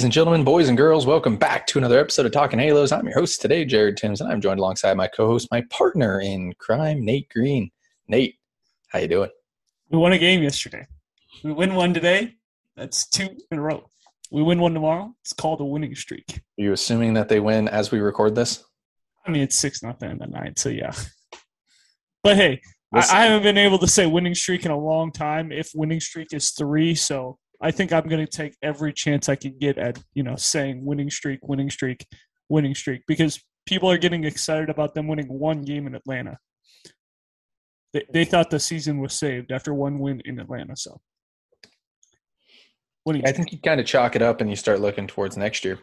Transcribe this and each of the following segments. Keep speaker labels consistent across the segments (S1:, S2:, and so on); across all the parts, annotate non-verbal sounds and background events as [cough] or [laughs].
S1: Ladies and gentlemen, boys and girls, welcome back to another episode of Talking Halos. I'm your host today, Jared Timms, and I'm joined alongside my co-host, my partner in crime, Nate Green. Nate, how you doing?
S2: We won a game yesterday. We win one today. That's two in a row. We win one tomorrow. It's called a winning streak.
S1: Are you assuming that they win as we record this?
S2: I mean, it's six nothing in the night, so yeah. But hey, I, I haven't been able to say winning streak in a long time. If winning streak is three, so I think I'm going to take every chance I can get at you know saying winning streak, winning streak, winning streak because people are getting excited about them winning one game in Atlanta. They they thought the season was saved after one win in Atlanta. So
S1: winning. I think you kind of chalk it up and you start looking towards next year.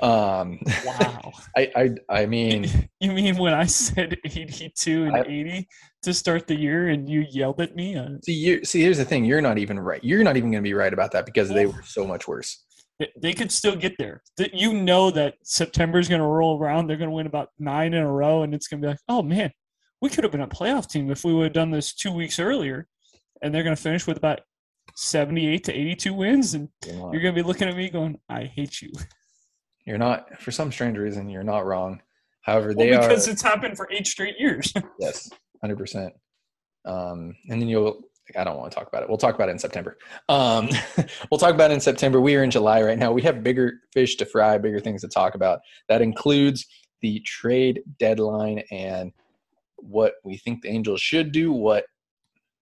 S1: Um,
S2: wow. [laughs]
S1: I, I I mean, [laughs]
S2: you mean when I said 82 and I, 80 to start the year, and you yelled at me? Uh,
S1: see, you see. Here's the thing: you're not even right. You're not even going to be right about that because they were so much worse.
S2: They could still get there. You know that September is going to roll around. They're going to win about nine in a row, and it's going to be like, oh man, we could have been a playoff team if we would have done this two weeks earlier. And they're going to finish with about 78 to 82 wins, and you're going to be looking at me going, I hate you. [laughs]
S1: You're not, for some strange reason, you're not wrong. However,
S2: well,
S1: they
S2: because
S1: are
S2: because it's happened for eight straight years. [laughs]
S1: yes, hundred percent. Um, and then you'll. I don't want to talk about it. We'll talk about it in September. Um, [laughs] we'll talk about it in September. We are in July right now. We have bigger fish to fry, bigger things to talk about. That includes the trade deadline and what we think the Angels should do, what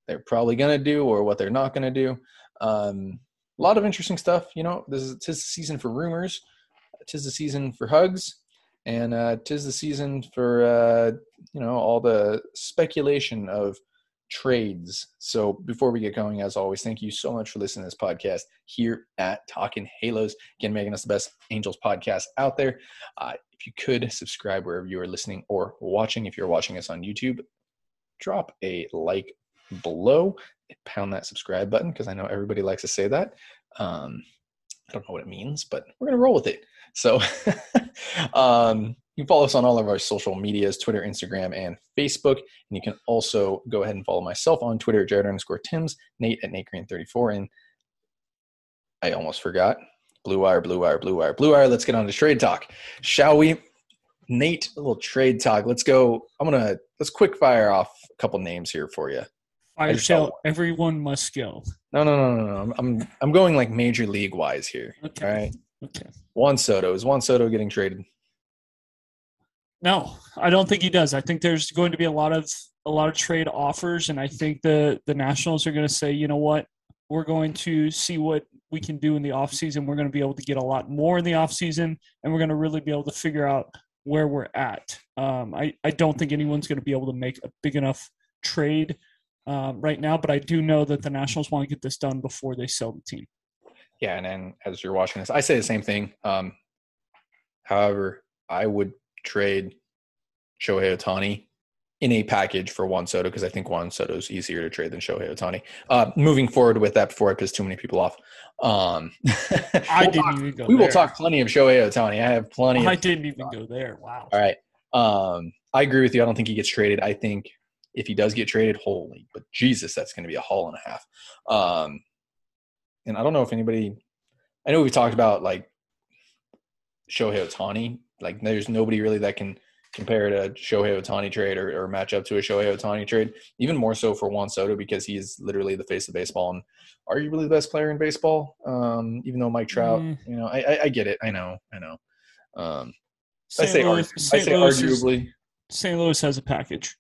S1: they're probably going to do, or what they're not going to do. Um, a lot of interesting stuff. You know, this is tis the season for rumors tis the season for hugs, and uh, tis the season for uh, you know all the speculation of trades. So before we get going, as always, thank you so much for listening to this podcast here at Talking Halos. Again, making us the best Angels podcast out there. Uh, if you could subscribe wherever you are listening or watching, if you're watching us on YouTube, drop a like below. Pound that subscribe button because I know everybody likes to say that. Um, I don't know what it means, but we're gonna roll with it. So [laughs] um, you can follow us on all of our social medias Twitter, Instagram, and Facebook. And you can also go ahead and follow myself on Twitter, at Jared underscore Timms, Nate at Nate Green 34. And I almost forgot. Blue Wire, Blue Wire, Blue Wire, Blue Wire. Let's get on to trade talk. Shall we? Nate, a little trade talk. Let's go. I'm going to, let's quick fire off a couple names here for you.
S2: Fire sale. Everyone must go.
S1: No, no, no, no, no. I'm, I'm, I'm going like major league wise here. Okay. All right.
S2: Okay.
S1: Juan Soto is Juan Soto getting traded?
S2: No, I don't think he does. I think there's going to be a lot of a lot of trade offers, and I think the the Nationals are going to say, you know what, we're going to see what we can do in the offseason. We're going to be able to get a lot more in the offseason, and we're going to really be able to figure out where we're at. Um, I, I don't think anyone's going to be able to make a big enough trade um, right now, but I do know that the Nationals want to get this done before they sell the team
S1: yeah, and then as you're watching this, I say the same thing. Um, however, I would trade Shohei Ohtani in a package for Juan Soto because I think Juan Soto is easier to trade than Shohei Ohtani. Uh, moving forward with that before I piss too many people off. Um, [laughs]
S2: I
S1: we'll
S2: didn't
S1: talk-
S2: even go
S1: we
S2: there.
S1: will talk plenty of Shohei Ohtani. I have plenty.
S2: I didn't even go there. Wow.
S1: all right. Um, I agree with you. I don't think he gets traded. I think if he does get traded, holy, but Jesus, that's going to be a haul and a half. Um, and I don't know if anybody, I know we've talked about like Shohei Otani. Like, there's nobody really that can compare to Shohei Otani trade or, or match up to a Shohei Otani trade. Even more so for Juan Soto because he is literally the face of baseball and arguably the best player in baseball. Um, even though Mike Trout,
S2: Mm.
S1: you know, I, I, I get it. I know, I know. Um, I say,
S2: Louis,
S1: argu- I say
S2: Louis is-
S1: arguably.
S2: St. Louis has a package.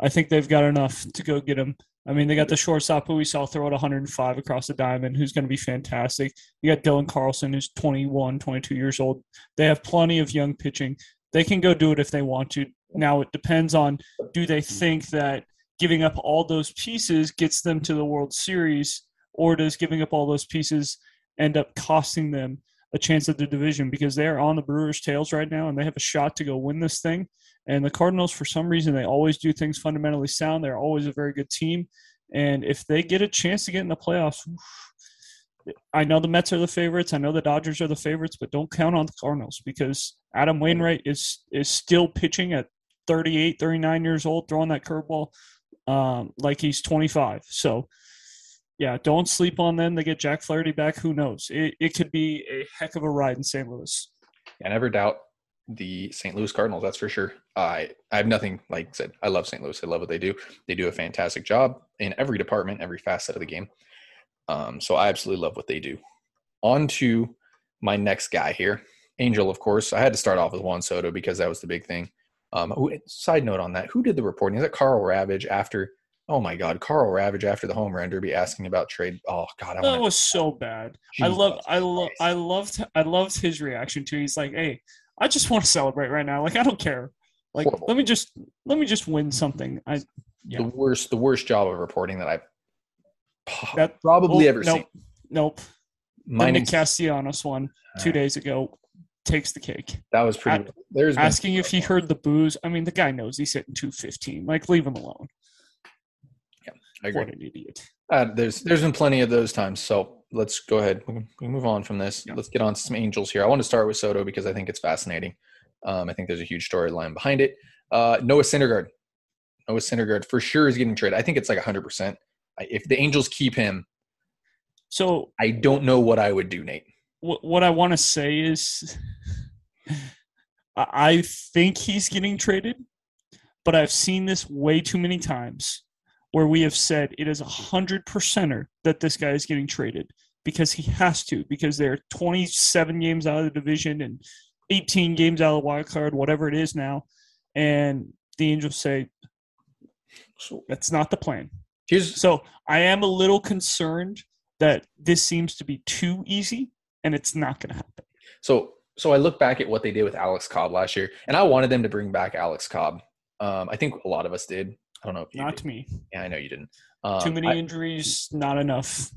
S2: I think they've got enough to go get him. I mean, they got the shortstop who we saw throw at 105 across the diamond, who's going to be fantastic. You got Dylan Carlson, who's 21, 22 years old. They have plenty of young pitching. They can go do it if they want to. Now, it depends on do they think that giving up all those pieces gets them to the World Series, or does giving up all those pieces end up costing them a chance at the division because they're on the Brewers' tails right now and they have a shot to go win this thing. And the Cardinals, for some reason, they always do things fundamentally sound. They're always a very good team. And if they get a chance to get in the playoffs, I know the Mets are the favorites. I know the Dodgers are the favorites, but don't count on the Cardinals because Adam Wainwright is is still pitching at 38, 39 years old, throwing that curveball um, like he's 25. So, yeah, don't sleep on them. They get Jack Flaherty back. Who knows? It, it could be a heck of a ride in St. Louis.
S1: I never doubt the St. Louis Cardinals. That's for sure. I I have nothing like I said. I love St. Louis. I love what they do. They do a fantastic job in every department, every facet of the game. Um, so I absolutely love what they do. On to my next guy here, Angel. Of course, I had to start off with Juan Soto because that was the big thing. Um, who, side note on that: Who did the reporting? Is it Karl Ravech after? Oh my God, Karl Ravech after the home run derby asking about trade. Oh God, I
S2: That
S1: want
S2: was so bad. I love, I love, I loved, I loved his reaction too. He's like, "Hey, I just want to celebrate right now. Like, I don't care. Like,
S1: Horrible.
S2: let me just, let me just win something." I yeah.
S1: the worst the worst job of reporting that I've
S2: That-
S1: probably
S2: oh,
S1: ever
S2: nope,
S1: seen.
S2: Nope. The
S1: Mine
S2: Nick
S1: is-
S2: Castellanos one two days ago takes the cake.
S1: that was pretty.
S2: I-
S1: there's
S2: Asking if he heard the boos. I mean, the guy knows he's hitting 215. Like, leave him alone.
S1: Yeah, I agree.
S2: What an idiot.
S1: Uh, there's there's been plenty of those times. So let's go ahead. We can, we can move on from this.
S2: Yeah.
S1: Let's get on to some Angels here. I want to start with Soto because I think it's fascinating. Um, I think there's a huge storyline behind it. Uh, Noah Syndergaard. Noah Syndergaard for sure is getting traded. I think it's like 100. percent If the Angels keep him,
S2: So
S1: I don't know what I would do, Nate.
S2: what what I want to say is, I think he's getting traded, but I've seen this way too many times where we have said it is a hundred percenter that this guy is getting traded because he has to because they're 27 games out of the division and 18 games out of the wild card, whatever it is now, and the Angels say that's not the plan.
S1: here's
S2: So I am a little concerned that this seems to be too easy, and it's not going to happen.
S1: So so I look back at what they did with Alex Cobb last year, and I wanted them to bring back Alex Cobb. Um, I think a lot of us did. I don't know if you
S2: Not
S1: did.
S2: me.
S1: Yeah, I know you didn't. Um,
S2: Too many
S1: I,
S2: injuries, not enough.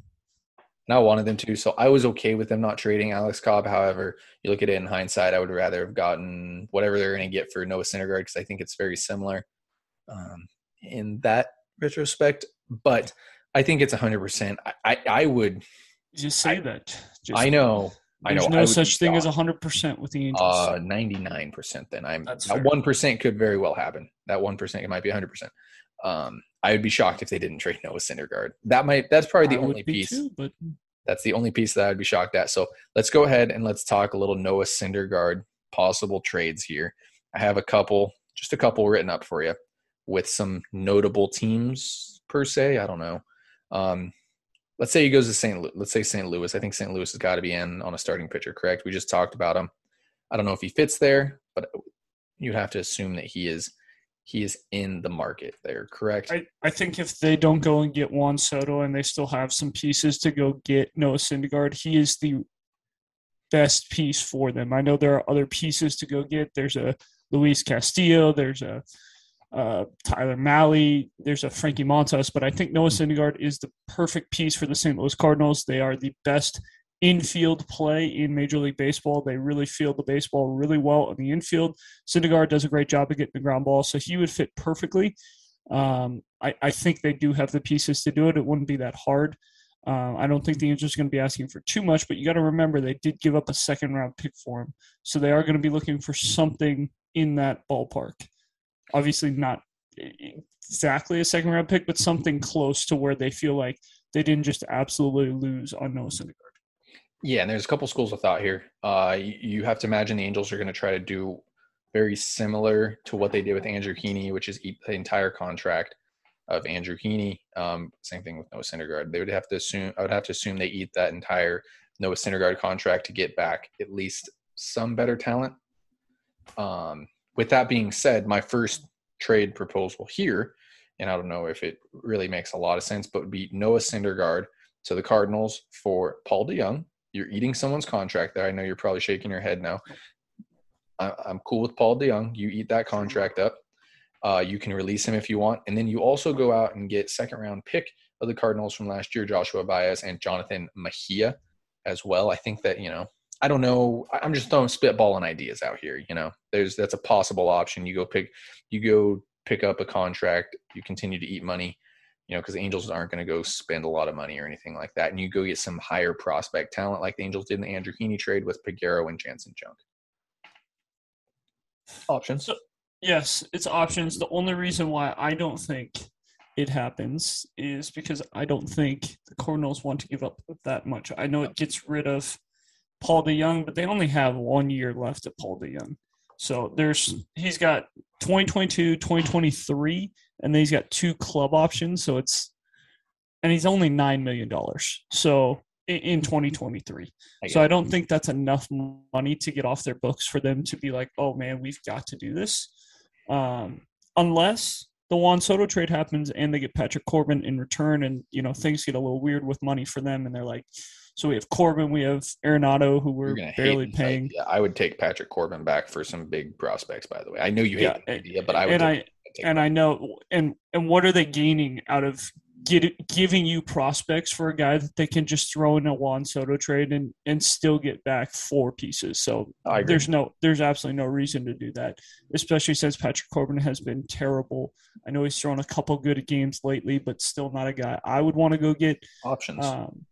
S1: and I wanted them to, so I was okay with them not trading Alex Cobb. However, you look at it in hindsight, I would rather have gotten whatever they're going to get for Noah Syndergaard because I think it's very similar um, in that retrospect. But I think it's 100%. I, I, I would,
S2: Just say that. Just,
S1: I know, I
S2: There's
S1: know.
S2: no
S1: I
S2: such thing as hundred percent with the Angels.
S1: Uh, 99% then. I'm
S2: That's
S1: that
S2: fair.
S1: 1% could very well happen. That 1% it might be 100%. Um, I would be shocked if they didn't trade Noah Syndergaard. That might that's probably the
S2: I
S1: only piece.
S2: too, but
S1: That's the only piece that I'd be shocked at. So let's go ahead and let's talk a little Noah Syndergaard possible trades here. I have a couple, just a couple written up for you with some notable teams per se. I don't know. Um, let's say he goes to St. Louis. Let's say St. Louis. I think St. Louis has got to be in on a starting pitcher, correct? We just talked about him. I don't know if he fits there, but you'd have to assume that he is he is in the market there, correct?
S2: I, I think if they don't go and get Juan Soto and they still have some pieces to go get Noah Syndergaard, he is the best piece for them. I know there are other pieces to go get. There's a Luis Castillo. There's a uh, Tyler Mahle. There's a Frankie Montas. But I think Noah Syndergaard is the perfect piece for the St. Louis Cardinals. They are the best infield play in Major League Baseball. They really field the baseball really well in the infield. Syndergaard does a great job of getting the ground ball, so he would fit perfectly. Um, I, I, think they do have the pieces to do it. It wouldn't be that hard. Uh, I don't think the Angels are going to be asking for too much, but you got to remember they did give up a second round pick for him, so they are going to be looking for something in that ballpark. Obviously, not exactly a second round pick, but something close to where they feel like they didn't just absolutely lose on Noah Syndergaard.
S1: Yeah, and there's a couple schools of thought here. Uh, you, have to imagine the Angels are going to try to do very similar to what they did with Andrew Heaney, which is eat the entire contract of Andrew Heaney. Um, same thing with Noah Syndergaard. They would have to assume I would have to assume they eat that entire Noah Syndergaard contract to get back at least some better talent. Um, with that being said, my first trade proposal here, and I don't know if it really makes a lot of sense, but would be Noah Syndergaard to the Cardinals for Paul DeJong. You're eating someone's contract there. I know you're probably shaking your head now. I'm cool with Paul DeJong. You eat that contract up. Uh, you can release him if you want, and then you also go out and get second round pick of the Cardinals from last year, Joshua Baez and Jonathan Mejia, as well. I think that you know, I don't know. I'm just throwing spitballing ideas out here. You know, there's that's a possible option. You go pick, you go pick up a contract. You continue to eat money. You know, because Angels aren't going to go spend a lot of money or anything like that, and you go get some higher prospect talent like the Angels did in the Andrew Heaney trade with Peguero and Janson Junk. Options.
S2: So, yes, it's options. The only reason why I don't think it happens is because I don't think the Cardinals want to give up that much. I know it gets rid of Paul DeJong, but they only have one year left at Paul DeJong. So there's he's got 2022, 2023, and then he's got two club options. So it's and he's only nine million dollars. So in 2023. I so I don't think that's enough money to get off their books for them to be like, oh man, we've got to do this. Um, unless the Juan Soto trade happens and they get Patrick Corbin in return, and you know things get a little weird with money for them, and they're like, so we have Corbin, we have Arenado, who we're barely paying.
S1: Yeah, I would take Patrick Corbin back for some big prospects. By the way, I know you hate yeah, the idea, but I
S2: would. And I and I know, and and what are they gaining out of get, giving you prospects for a guy that they can just throw in a Juan Soto trade and and still get back four pieces. So there's no there's absolutely no reason to do that, especially since Patrick Corbin has been terrible. I know he's thrown a couple good games lately, but still not a guy I would want to go get
S1: options. Um,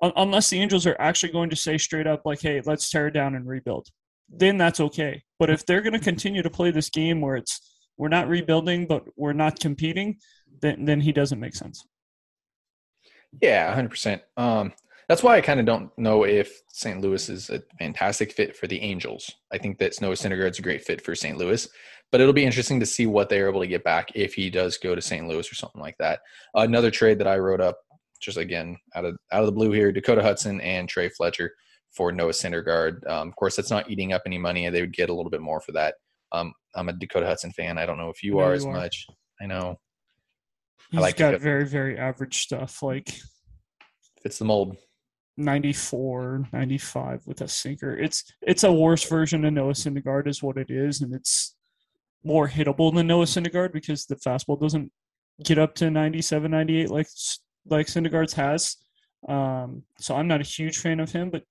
S2: unless the Angels are actually going to say straight up like, "Hey, let's tear it down and rebuild," then that's okay. But if they're going to continue to play this game where it's we're not rebuilding, but we're not competing, then then he doesn't make sense.
S1: Yeah, hundred um, percent. That's why I kind of don't know if St. Louis is a fantastic fit for the Angels. I think that Noah Syndergaard's a great fit for St. Louis, but it'll be interesting to see what they're able to get back if he does go to St. Louis or something like that. Another trade that I wrote up, just again out of out of the blue here, Dakota Hudson and Trey Fletcher for Noah Syndergaard. Um, of course, that's not eating up any money, they would get a little bit more for that. Um, I'm a Dakota Hudson fan. I don't know if you are you as are. much. I know.
S2: He's I like got very, very average stuff. Like
S1: fits the mold.
S2: 94, 95 with a sinker. It's it's a worse version of Noah Syndergaard is what it is, and it's more hittable than Noah Syndergaard because the fastball doesn't get up to 97, 98 like like Syndergaard's has. Um, so I'm not a huge fan of him, but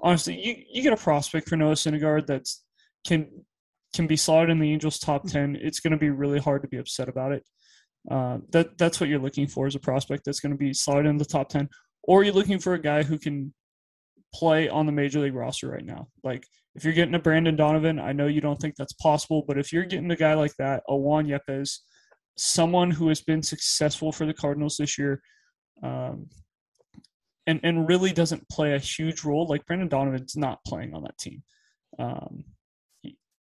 S2: honestly, you, you get a prospect for Noah Syndergaard that's can can be slotted in the Angels top ten. It's going to be really hard to be upset about it. Uh, that that's what you're looking for as a prospect that's going to be slotted in the top ten, or you're looking for a guy who can play on the major league roster right now. Like if you're getting a Brendan Donovan, I know you don't think that's possible, but if you're getting a guy like that, a Juan Yepez, someone who has been successful for the Cardinals this year, um, and and really doesn't play a huge role. Like Brendan Donovan's not playing on that team. Um,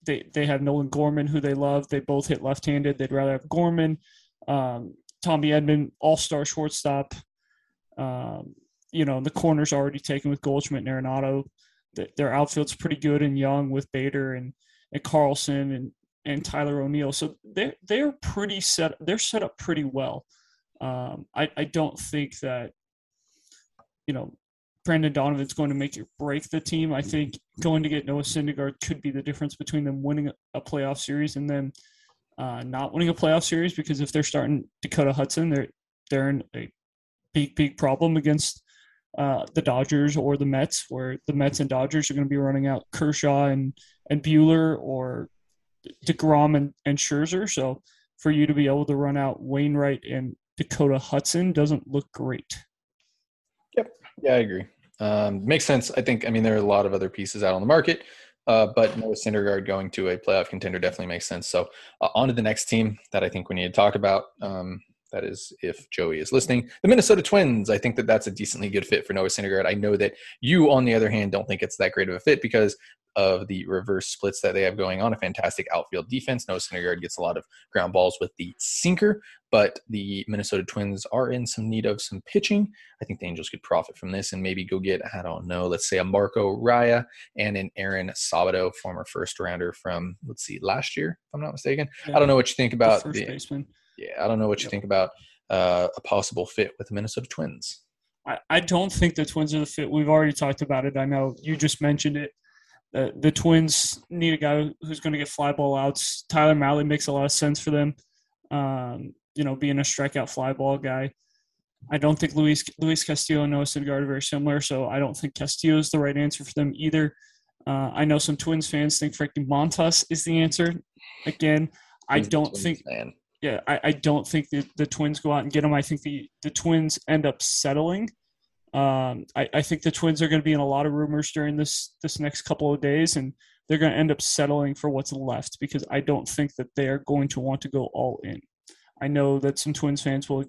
S2: they they have Nolan Gorman, who they love. They both hit left-handed. They'd rather have Gorman. Um, Tommy Edman, all-star shortstop. Um, you know, the corner's already taken with Goldschmidt and Arenado. Their outfield's pretty good and young with Bader and, and Carlson and, and Tyler O'Neill. So they're, they're pretty set. They're set up pretty well. Um, I, I don't think that, you know, Brendan Donovan's going to make or break the team. I think going to get Noah Syndergaard could be the difference between them winning a playoff series and then uh, not winning a playoff series because if they're starting Dakota Hudson, they're they're in a big big problem against uh, the Dodgers or the Mets, where the Mets and Dodgers are going to be running out Kershaw and and Buehler or Degrom and, and Scherzer. So for you to be able to run out Wainwright and Dakota Hudson doesn't look great.
S1: Yep. Yeah, I agree. Um, makes sense. I think. I mean, there are a lot of other pieces out on the market. Uh, but Noah Syndergaard going to a playoff contender definitely makes sense. So uh, on to the next team that I think we need to talk about. Um, that is, if Joey is listening, the Minnesota Twins. I think that that's a decently good fit for Noah Syndergaard. I know that you, on the other hand, don't think it's that great of a fit because of the reverse splits that they have going on. A fantastic outfield defense. Noah Syndergaard gets a lot of ground balls with the sinker, but the Minnesota Twins are in some need of some pitching. I think the Angels could profit from this and maybe go get, I don't know, let's say a Marco Raya and an Aaron Sabato, former first rounder from, let's see, last year, if I'm not mistaken. Yeah, I don't know what you think about
S2: the, the baseman
S1: yeah, I don't know what you think about uh, a possible fit with the Minnesota Twins.
S2: I, I don't think the Twins are the fit. We've already talked about it. I know you just mentioned it. Uh, the Twins need a guy who's going to get fly ball outs. Tyler Mahle makes a lot of sense for them. Um, you know, being a strikeout fly ball guy. I don't think Luis Luis Castillo and Noah Syndergaard are very similar, so I don't think Castillo is the right answer for them either. Uh, I know some Twins fans think Frankie Montas is the answer. Again, I don't think fan yeah, I, I don't think the, the Twins go out and get him. I think the, the Twins end up settling. Um, I, I think the Twins are going to be in a lot of rumors during this this next couple of days, and they're going to end up settling for what's left because I don't think that they are going to want to go all in. I know that some Twins fans will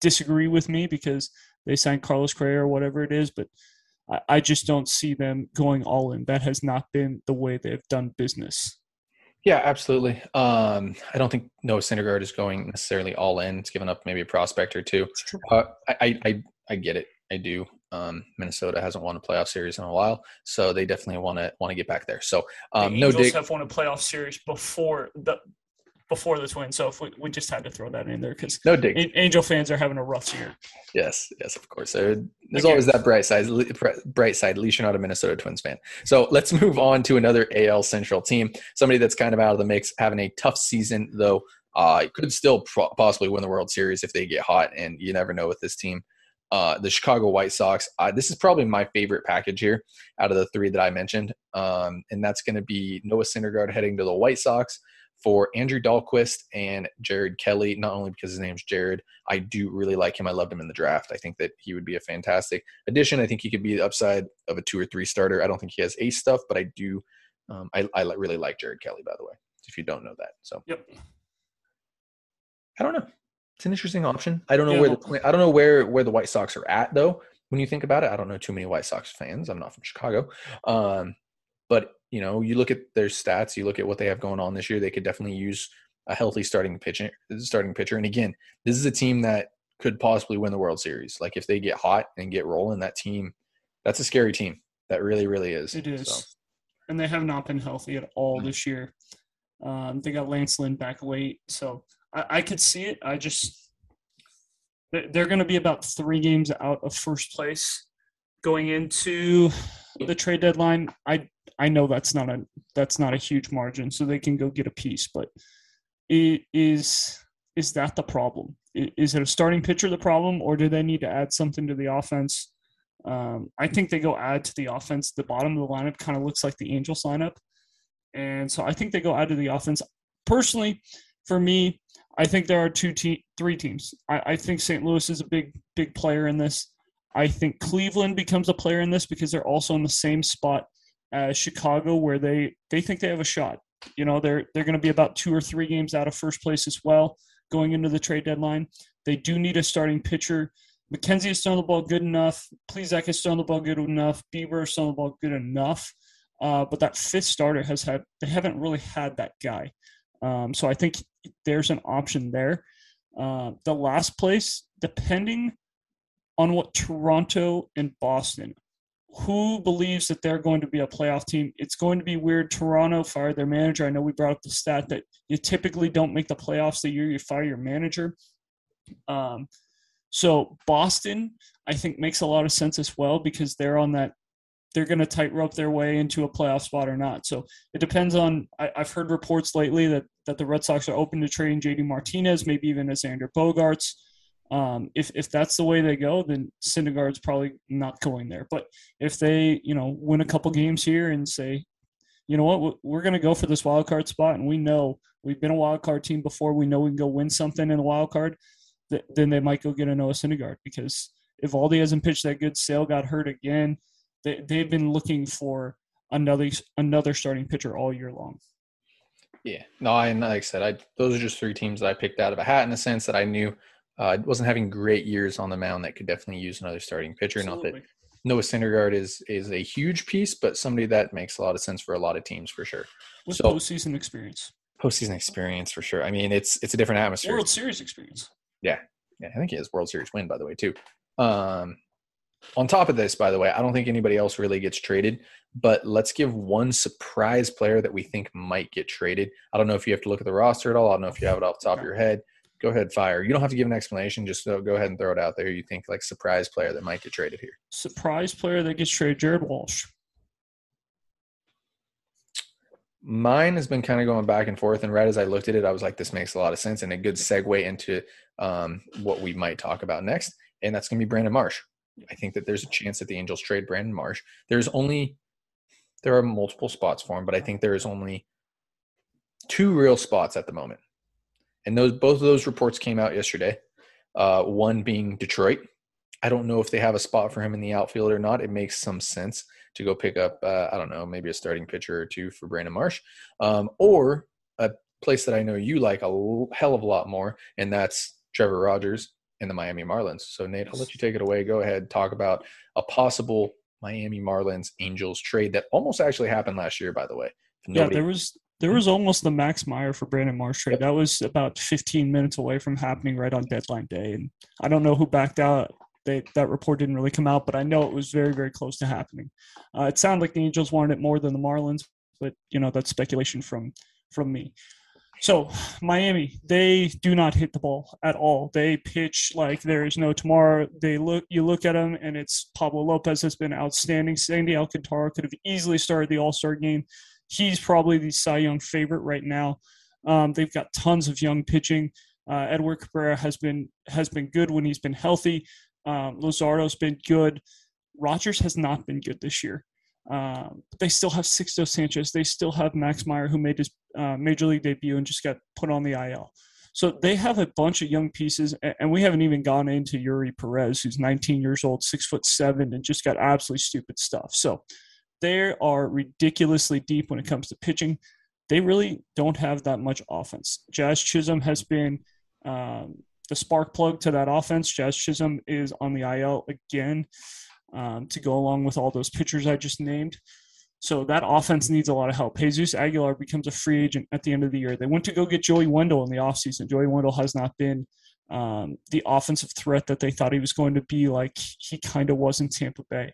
S2: disagree with me because they signed Carlos Correa or whatever it is, but I, I just don't see them going all in. That has not been the way they've done business.
S1: Yeah, absolutely. Um, I don't think Noah Syndergaard is going necessarily all in. It's given up maybe a prospect or two. Uh, I, I, I get it. I do. Um, Minnesota hasn't won a playoff series in a while, so they definitely want to want to get back there. So um,
S2: the
S1: no
S2: dig- have won a playoff series before the before the Twins. So if we, we just had to throw that in there because
S1: no dig.
S2: Angel fans are having a rough year.
S1: Yes, yes, of course. there's okay. always that bright side. Bright side. At least you're not a Minnesota Twins fan. So let's move on to another AL Central team. Somebody that's kind of out of the mix, having a tough season though. Uh, could still pro- possibly win the World Series if they get hot, and you never know with this team. Uh, the Chicago White Sox. Uh, this is probably my favorite package here out of the three that I mentioned, um, and that's going to be Noah Syndergaard heading to the White Sox for Andrew Dalquist and Jared Kelley, not only because his name's Jared, I do really like him. I loved him in the draft. I think that he would be a fantastic addition. I think he could be the upside of a two or three starter. I don't think he has ace stuff, but I do. Um, I, I really like Jared Kelley, by the way, if you don't know that. So,
S2: yep.
S1: I don't know. It's an interesting option. I don't know yeah, where the I don't know where where the White Sox are at though. When you think about it, I don't know too many White Sox fans. I'm not from Chicago, um, but you know, you look at their stats, you look at what they have going on this year, they could definitely use a healthy starting pitcher starting pitcher. And again, this is a team that could possibly win the World Series. Like if they get hot and get rolling, that team that's a scary team. That really, really is.
S2: It is. So. And they have not been healthy at all mm-hmm. this year. Um, they got Lance Lynn back late. So I, I could see it. I just they're going to be about three games out of first place going into the trade deadline. I I know that's not a that's not a huge margin, so they can go get a piece. But is is that the problem? Is it a starting pitcher the problem, or do they need to add something to the offense? Um, I think they go add to the offense. The bottom of the lineup kind of looks like the Angels lineup, and so I think they go add to the offense. Personally, for me, I think there are two, te- three teams. I, I think St. Louis is a big, big player in this. I think Cleveland becomes a player in this because they're also in the same spot uh, Chicago, where they they think they have a shot. You know, they're they're going to be about two or three games out of first place as well going into the trade deadline. They do need a starting pitcher. McKenzie has thrown the ball good enough. Plesac has thrown the ball good enough. Bieber has thrown the ball good enough. Uh, but that fifth starter has had they haven't really had that guy. Um, so I think there's an option there. Uh, the last place, depending on what Toronto and Boston who believes that they're going to be a playoff team? It's going to be weird. Toronto fired their manager. I know we brought up the stat that you typically don't make the playoffs the year you fire your manager. Um, so Boston, I think, makes a lot of sense as well because they're on that. They're going to tightrope their way into a playoff spot or not. So it depends on. I, have heard reports lately that that the Red Sox are open to trading JD Martinez, maybe even as Xander Bogaerts. Um, if if that's the way they go, then Syndergaard's probably not going there. But if they, you know, win a couple games here and say, you know what, we're going to go for this wild card spot, and we know we've been a wild card team before, we know we can go win something in the wild card, th- then they might go get a Noah Syndergaard because Eovaldi hasn't pitched that good. Sale got hurt again. They they've been looking for another another starting pitcher all year long.
S1: Yeah, no, I like I said, I those are just three teams that I picked out of a hat in the sense that I knew uh, wasn't having great years on the mound that could definitely use another starting pitcher. Absolutely. Not that Noah Syndergaard is is a huge piece, but somebody that makes a lot of sense for a lot of teams for sure.
S2: With so, postseason experience.
S1: Postseason experience for sure. I mean, it's it's a different atmosphere.
S2: World Series experience.
S1: Yeah, yeah. I think he has World Series win by the way too. Um, on top of this, by the way, I don't think anybody else really gets traded, but let's give one surprise player that we think might get traded. I don't know if you have to look at the roster at all. I don't know if you have it off the top of your head. Go ahead, fire. You don't have to give an explanation. Just go ahead and throw it out there. You think like surprise player that might get traded here?
S2: Surprise player that gets traded, Jared Walsh.
S1: Mine has been kind of going back and forth, and right as I looked at it, I was like, "This makes a lot of sense," and a good segue into um, what we might talk about next, and that's going to be Brandon Marsh. I think that there's a chance that the Angels trade Brandon Marsh. There's only there are multiple spots for him, but I think there is only two real spots at the moment. And those both of those reports came out yesterday. Uh, one being Detroit. I don't know if they have a spot for him in the outfield or not. It makes some sense to go pick up, uh, I don't know, maybe a starting pitcher or two for Brandon Marsh, um, or a place that I know you like a hell of a lot more, and that's Trevor Rogers in the Miami Marlins. So, Nate, I'll let you take it away. Go ahead, talk about a possible Miami Marlins Angels trade that almost actually happened last year, by the way.
S2: Nobody- yeah, there was there was almost the Max Meyer for Brandon Marsh trade. That was about 15 minutes away from happening right on deadline day, and I don't know who backed out. They, that report didn't really come out, but I know it was very, very close to happening. Uh, it sounded like the Angels wanted it more than the Marlins, but you know that's speculation from from me. So, Miami, they do not hit the ball at all. They pitch like there is no tomorrow. They look, you look at them, and it's Pablo Lopez has been outstanding. Sandy Alcantara could have easily started the All Star game. He's probably the Cy Young favorite right now. Um, they've got tons of young pitching. Uh, Edward Cabrera has been has been good when he's been healthy. Um, Luzardo's been good. Rogers has not been good this year. Um, they still have Sixto Sanchez. They still have Max Meyer, who made his uh, major league debut and just got put on the IL. So they have a bunch of young pieces, and we haven't even gone into Eury Perez, who's 19 years old, six foot seven, and just got absolutely stupid stuff. So they are ridiculously deep when it comes to pitching. They really don't have that much offense. Jazz Chisholm has been um, the spark plug to that offense. Jazz Chisholm is on the IL again um, to go along with all those pitchers I just named. So that offense needs a lot of help. Jesus Aguilar becomes a free agent at the end of the year. They went to go get Joey Wendle in the offseason. Joey Wendle has not been um, the offensive threat that they thought he was going to be like he kind of was in Tampa Bay.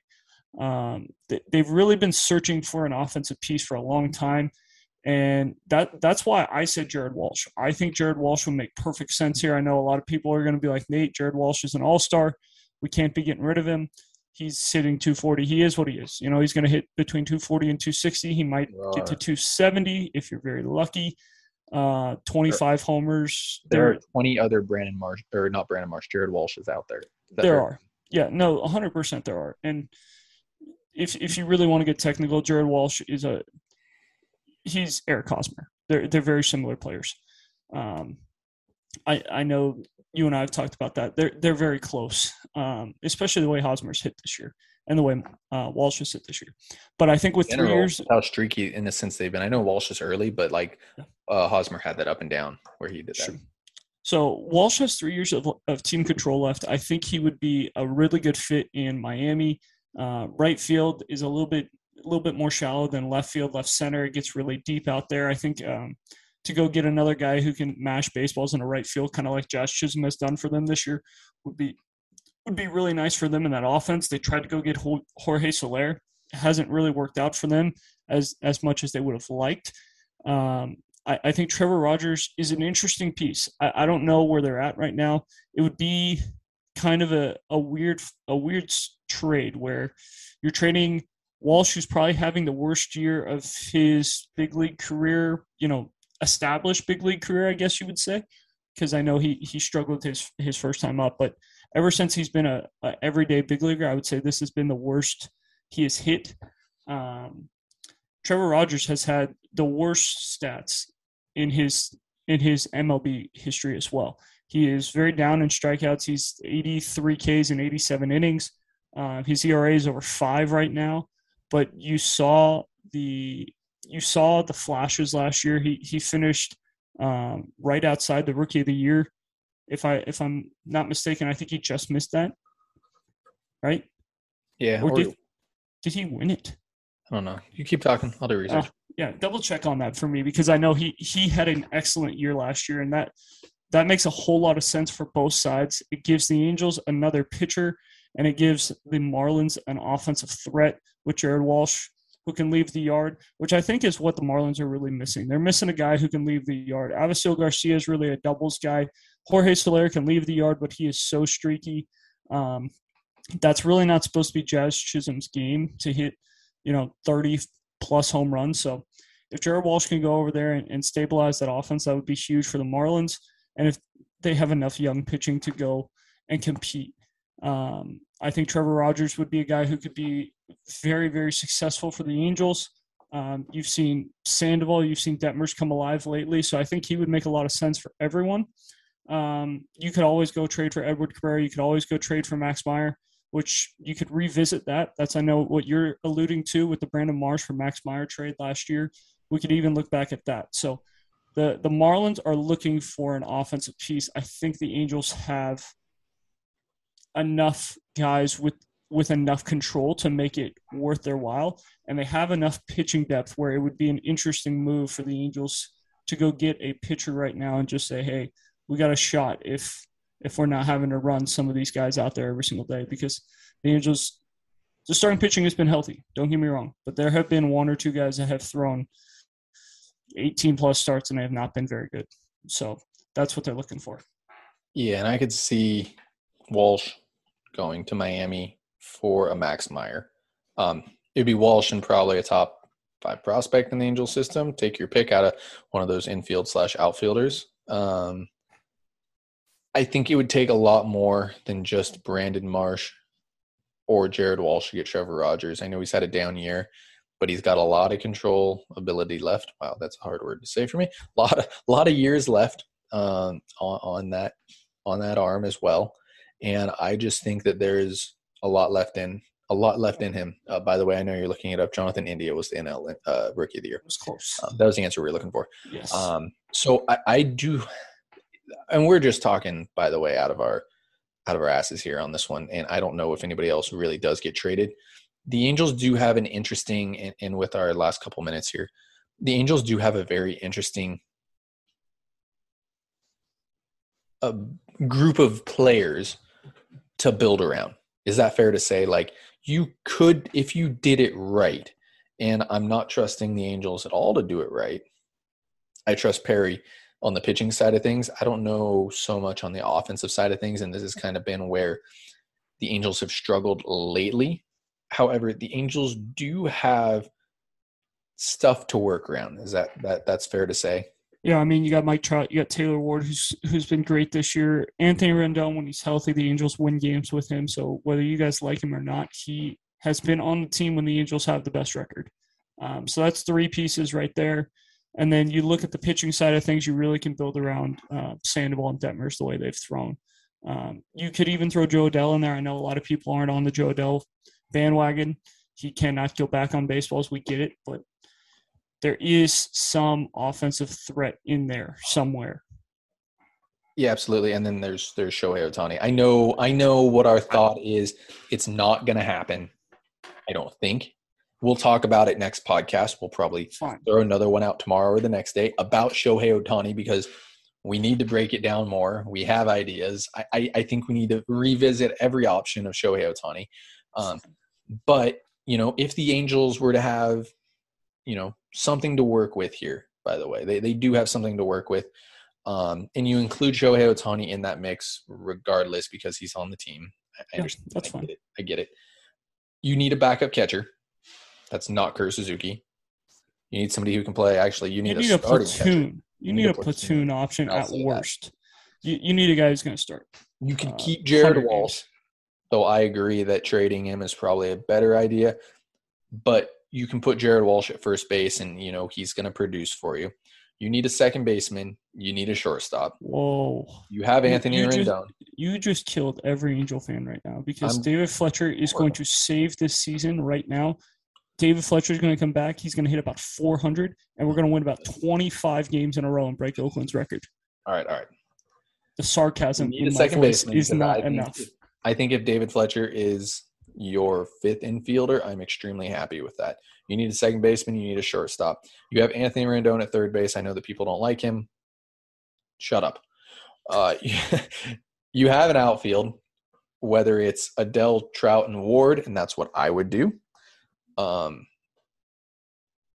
S2: Um, they, they've really been searching for an offensive piece for a long time. And that that's why I said Jared Walsh. I think Jared Walsh would make perfect sense here. I know a lot of people are going to be like, Nate, Jared Walsh is an all star. We can't be getting rid of him he's sitting 240. He is what he is. You know, he's going to hit between 240 and 260. He might get to 270 if you're very lucky. Uh, 25 homers.
S1: There, there are 20 other Brandon Marsh, or not Brandon Marsh, Jared Walsh is out there.
S2: there are. Yeah, no, 100% there are. And if if you really want to get technical, Jared Walsh is a he's Eric Hosmer. They're they're very similar players. Um, I I know you and I have talked about that. They're they're very close, um, especially the way Hosmer's hit this year and the way uh, Walsh has hit this year. But I think with General, three years,
S1: how streaky in the sense they've been. I know Walsh is early, but like uh, Hosmer had that up and down where he did that. Sure.
S2: So Walsh has three years of, of team control left. I think he would be a really good fit in Miami. Uh, right field is a little bit a little bit more shallow than left field. Left center it gets really deep out there. I think um, to go get another guy who can mash baseballs in a right field, kind of like Jazz Chisholm has done for them this year, would be would be really nice for them in that offense. They tried to go get Jorge Soler. It hasn't really worked out for them as as much as they would have liked. Um, I, I, think Trevor Rogers is an interesting piece. I, I, don't know where they're at right now. It would be kind of a, a weird a weird trade where you're trading Walsh, who's probably having the worst year of his big league career, you know, established big league career, I guess you would say, because I know he he struggled his his first time up, but ever since he's been a, a everyday big leaguer, I would say this has been the worst he has hit. Um, Trevor Rogers has had the worst stats in his in his MLB history as well. He is very down in strikeouts. He's 83 Ks in 87 innings. Uh, his ERA is over five right now. But you saw the you saw the flashes last year. He he finished um, right outside the Rookie of the Year. If I if I'm not mistaken, I think he just missed that. Right?
S1: Yeah.
S2: Or
S1: or-
S2: did, did he win it?
S1: I don't know. You keep talking. I'll do research.
S2: Uh, yeah, double check on that for me because I know he he had an excellent year last year, and that that makes a whole lot of sense for both sides. It gives the Angels another pitcher, and it gives the Marlins an offensive threat with Jared Walsh, who can leave the yard, which I think is what the Marlins are really missing. They're missing a guy who can leave the yard. Avisail Garcia is really a doubles guy. Jorge Soler can leave the yard, but he is so streaky. Um, that's really not supposed to be Jazz Chisholm's game to hit, you know, 30 plus home runs. So if Jared Walsh can go over there and, and stabilize that offense, that would be huge for the Marlins. And if they have enough young pitching to go and compete, um, I think Trevor Rogers would be a guy who could be very, very successful for the Angels. Um, you've seen Sandoval, you've seen Detmers come alive lately, so I think he would make a lot of sense for everyone. Um, you could always go trade for Edward Cabrera. You could always go trade for Max Meyer, which you could revisit that. That's I know what you're alluding to with the Brandon Marsh for Max Meyer trade last year. We could even look back at that. So the the Marlins are looking for an offensive piece. I think the Angels have enough guys with with enough control to make it worth their while, and they have enough pitching depth where it would be an interesting move for the Angels to go get a pitcher right now and just say, "Hey, we got a shot if if we're not having to run some of these guys out there every single day because the Angels the starting pitching has been healthy. Don't get me wrong, but there have been one or two guys that have thrown 18 plus starts and they have not been very good. So that's what they're looking for.
S1: Yeah, and I could see Walsh going to Miami for a Max Meyer. Um, it'd be Walsh and probably a top five prospect in the Angel system. Take your pick out of one of those infield slash outfielders. Um, I think it would take a lot more than just Brandon Marsh or Jared Walsh to get Trevor Rogers. I know he's had a down year, but he's got a lot of control ability left. Wow, that's a hard word to say for me. A lot of lot of years left um, on, on that on that arm as well, and I just think that there's a lot left in a lot left in him. Uh, by the way, I know you're looking it up. Jonathan India was the NL uh, Rookie of the Year.
S2: It was close.
S1: Um, that was the answer we were looking for.
S2: yes.
S1: Um, so I, I do, and we're just talking, by the way, out of our out of our asses here on this one. And I don't know if anybody else really does get traded. The Angels do have an interesting, and, and with our last couple minutes here, the Angels do have a very interesting a group of players to build around. Is that fair to say? Like you could, if you did it right, and I'm not trusting the Angels at all to do it right. I trust Perry on the pitching side of things. I don't know so much on the offensive side of things, and this has kind of been where the Angels have struggled lately. However, the Angels do have stuff to work around. Is that that that's fair to say?
S2: Yeah, I mean, you got Mike Trout, you got Taylor Ward, who's who's been great this year. Anthony Rendon, when he's healthy, the Angels win games with him. So whether you guys like him or not, he has been on the team when the Angels have the best record. Um, so that's three pieces right there. And then you look at the pitching side of things, you really can build around uh, Sandoval and Detmers the way they've thrown. Um, you could even throw Jo Adell in there. I know a lot of people aren't on the Jo Adell bandwagon. He cannot go back on baseballs. We get it, but there is some offensive threat in there somewhere.
S1: Yeah, absolutely. And then there's there's Shohei Otani. I know I know what our thought is. It's not going to happen. I don't think. We'll talk about it next podcast. We'll probably
S2: Fine.
S1: throw another one out tomorrow or the next day about Shohei Otani because we need to break it down more. We have ideas. I, I, I think we need to revisit every option of Shohei Otani. Um, but you know, if the Angels were to have, you know, something to work with here, by the way, they they do have something to work with. Um, and you include Shohei Otani in that mix, regardless, because he's on the team. I,
S2: Yeah,
S1: understand.
S2: that's
S1: I
S2: fine.
S1: Get it. I get it. You need a backup catcher. That's not Kurt Suzuki. You need somebody who can play. Actually, you need,
S2: You need a
S1: catcher.
S2: platoon. You
S1: You need
S2: need
S1: a
S2: a
S1: platoon.
S2: platoon option at
S1: that.
S2: worst. You, you need a guy who's going to start.
S1: You can
S2: Uh,
S1: keep Jared
S2: 100
S1: Walsh, though I agree that trading him is probably a better idea. But you can put Jared Walsh at first base, and you know he's going to produce for you. You need a second baseman. You need a shortstop.
S2: Whoa.
S1: You have Anthony
S2: you just-
S1: Rendon.
S2: You just killed every Angel fan right now because
S1: I'm-
S2: David Fletcher is going to save this season right now. David Fletcher is going to come back. He's going to hit about 400, and we're going to win about 25 games in a row and break Oakland's record.
S1: All right, all right.
S2: The sarcasm in my
S1: second
S2: voice is
S1: because I
S2: not
S1: think
S2: enough.
S1: I think if David Fletcher is your fifth infielder, I'm extremely happy with that. You need a second baseman. You need a shortstop. You have Anthony Rendon at third base. I know that people don't like him. Shut up. Uh, [laughs] you have an outfield, whether it's Adell, Trout, and Ward, and that's what I would do. Um,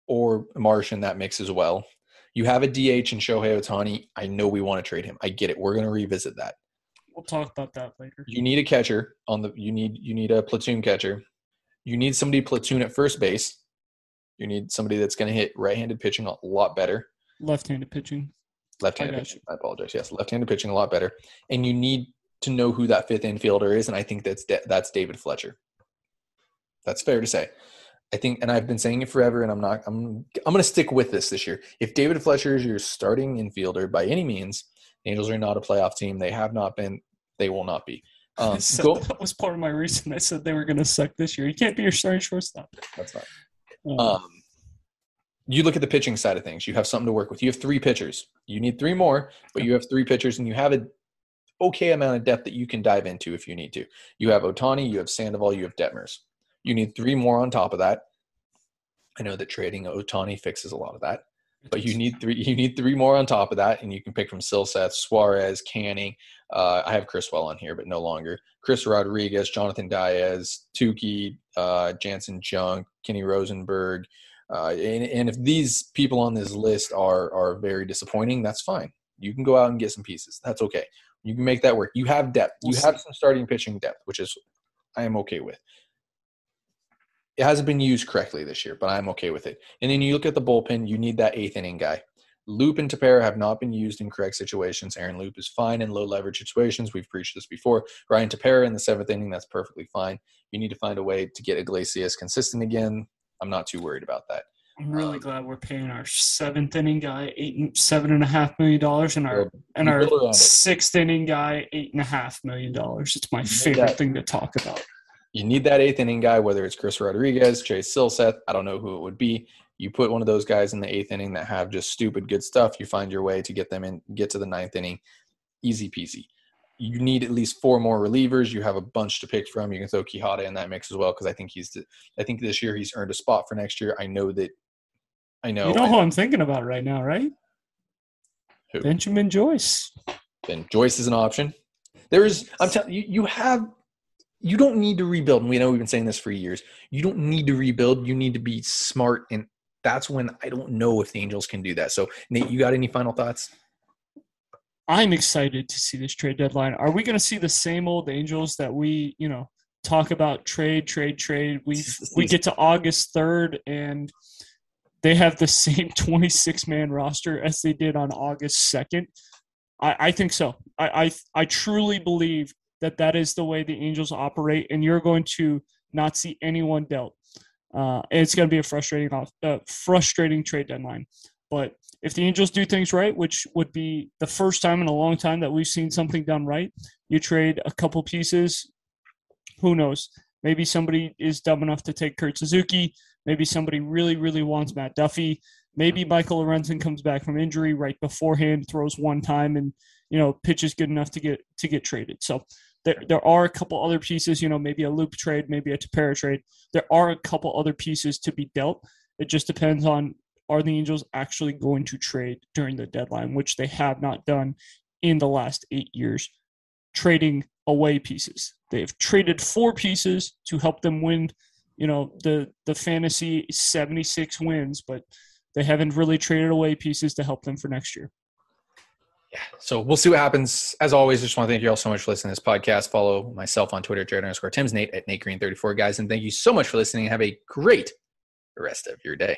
S1: or Marsh in that mix as well. You have a DH in Shohei Ohtani. I know we want to trade him. I get it. We're going to revisit that.
S2: We'll talk about that later.
S1: You need a catcher on the. You need you need a platoon catcher. You need somebody platoon at first base. You need somebody that's going to hit right-handed pitching a lot better.
S2: Left-handed pitching.
S1: Left-handed
S2: I
S1: pitching. I apologize. Yes, left-handed pitching a lot better. And you need to know who that fifth infielder is, and I think that's that's David Fletcher. That's fair to say. I think, and I've been saying it forever, and I'm not. I'm I'm going to stick with this this year. If David Fletcher is your starting infielder by any means, Angels are not a playoff team. They have not been. They will not be. [laughs] Um,
S2: said
S1: go,
S2: that was part of my reason. I said they were going to suck this year. You can't be your starting shortstop.
S1: that's fine.
S2: Um,
S1: Um, you look at the pitching side of things. You have something to work with. You have three pitchers. You need three more, but you have three pitchers, and you have an okay amount of depth that you can dive into if you need to. You have Ohtani, you have Sandoval, you have Detmers. You need three more on top of that. I know that trading Ohtani fixes a lot of that, but you need three. You need three more on top of that, and you can pick from Silseth, Suarez, Canning. Uh, I have Chris Well on here, but no longer. Chris Rodriguez, Jonathan Diaz, Tukey, uh, Janson Junk, Kenny Rosenberg. Uh, and, and if these people on this list are are very disappointing, that's fine. You can go out and get some pieces. That's okay. You can make that work. You have depth. You have some starting pitching depth, which is I am okay with. It hasn't been used correctly this year, but I'm okay with it. And then you look at the bullpen, you need that eighth inning guy. Loup and Tepera have not been used in correct situations. Aaron Loup is fine in low leverage situations. We've preached this before. Ryan Tepera in the seventh inning, that's perfectly fine. You need to find a way to get Iglesias consistent again. I'm not too worried about that.
S2: I'm really
S1: um,
S2: glad we're paying our seventh inning guy eight and seven and a half million dollars, and our and our
S1: build around it.
S2: sixth inning guy eight and a half million dollars. It's my favorite thing to talk about.
S1: You need that eighth inning guy, whether it's Chris Rodriguez, Chase Silseth. I don't know who it would be. You put one of those guys in the eighth inning that have just stupid good stuff. You find your way to get them in, get to the ninth inning, easy peasy. You need at least four more relievers. You have a bunch to pick from. You can throw Quijada in that mix as well because I think he's. I think this year he's earned a spot for next year. I know that. I know.
S2: you know who I'm thinking about right now, right?
S1: Who?
S2: Benjamin Joyce.
S1: then Joyce is an option. There is. I'm telling you, you have. You don't need to rebuild. And we know we've been saying this for years. You don't need to rebuild. You need to be smart, and that's when I don't know if the Angels can do that. So, Nate, you got any final thoughts?
S2: I'm excited to see this trade deadline. Are we going to see the same old Angels that we, you know, talk about trade, trade, trade? We
S1: This is the
S2: we get to August 3rd and they have the same [laughs] 26 man roster as they did on August 2nd. I, I think so. I, I I truly believe that that is the way the Angels operate, and you're going to not see anyone dealt. Uh, it's going to be a frustrating, uh, frustrating trade deadline. But if the Angels do things right, which would be the first time in a long time that we've seen something done right, you trade a couple pieces. Who knows? Maybe somebody is dumb enough to take Kurt Suzuki. Maybe somebody really, really wants Matt Duffy. Maybe Michael Lorenzen comes back from injury right beforehand, throws one time, and you know pitches good enough to get to get traded. So there, there are a couple other pieces. You know, maybe a Loup trade, maybe a Tepera trade. There are a couple other pieces to be dealt. It just depends on are the Angels actually going to trade during the deadline, which they have not done in the last eight years, trading away pieces. They have traded four pieces to help them win, you know, the the fantasy 76 wins, but they haven't really traded away pieces to help them for next year.
S1: Yeah. So we'll see what happens. As always, just want to thank you all so much for listening to this podcast. Follow myself on Twitter, Jared underscore Timms Nate at Nate Green 34, guys. And thank you so much for listening. Have a great rest of your day.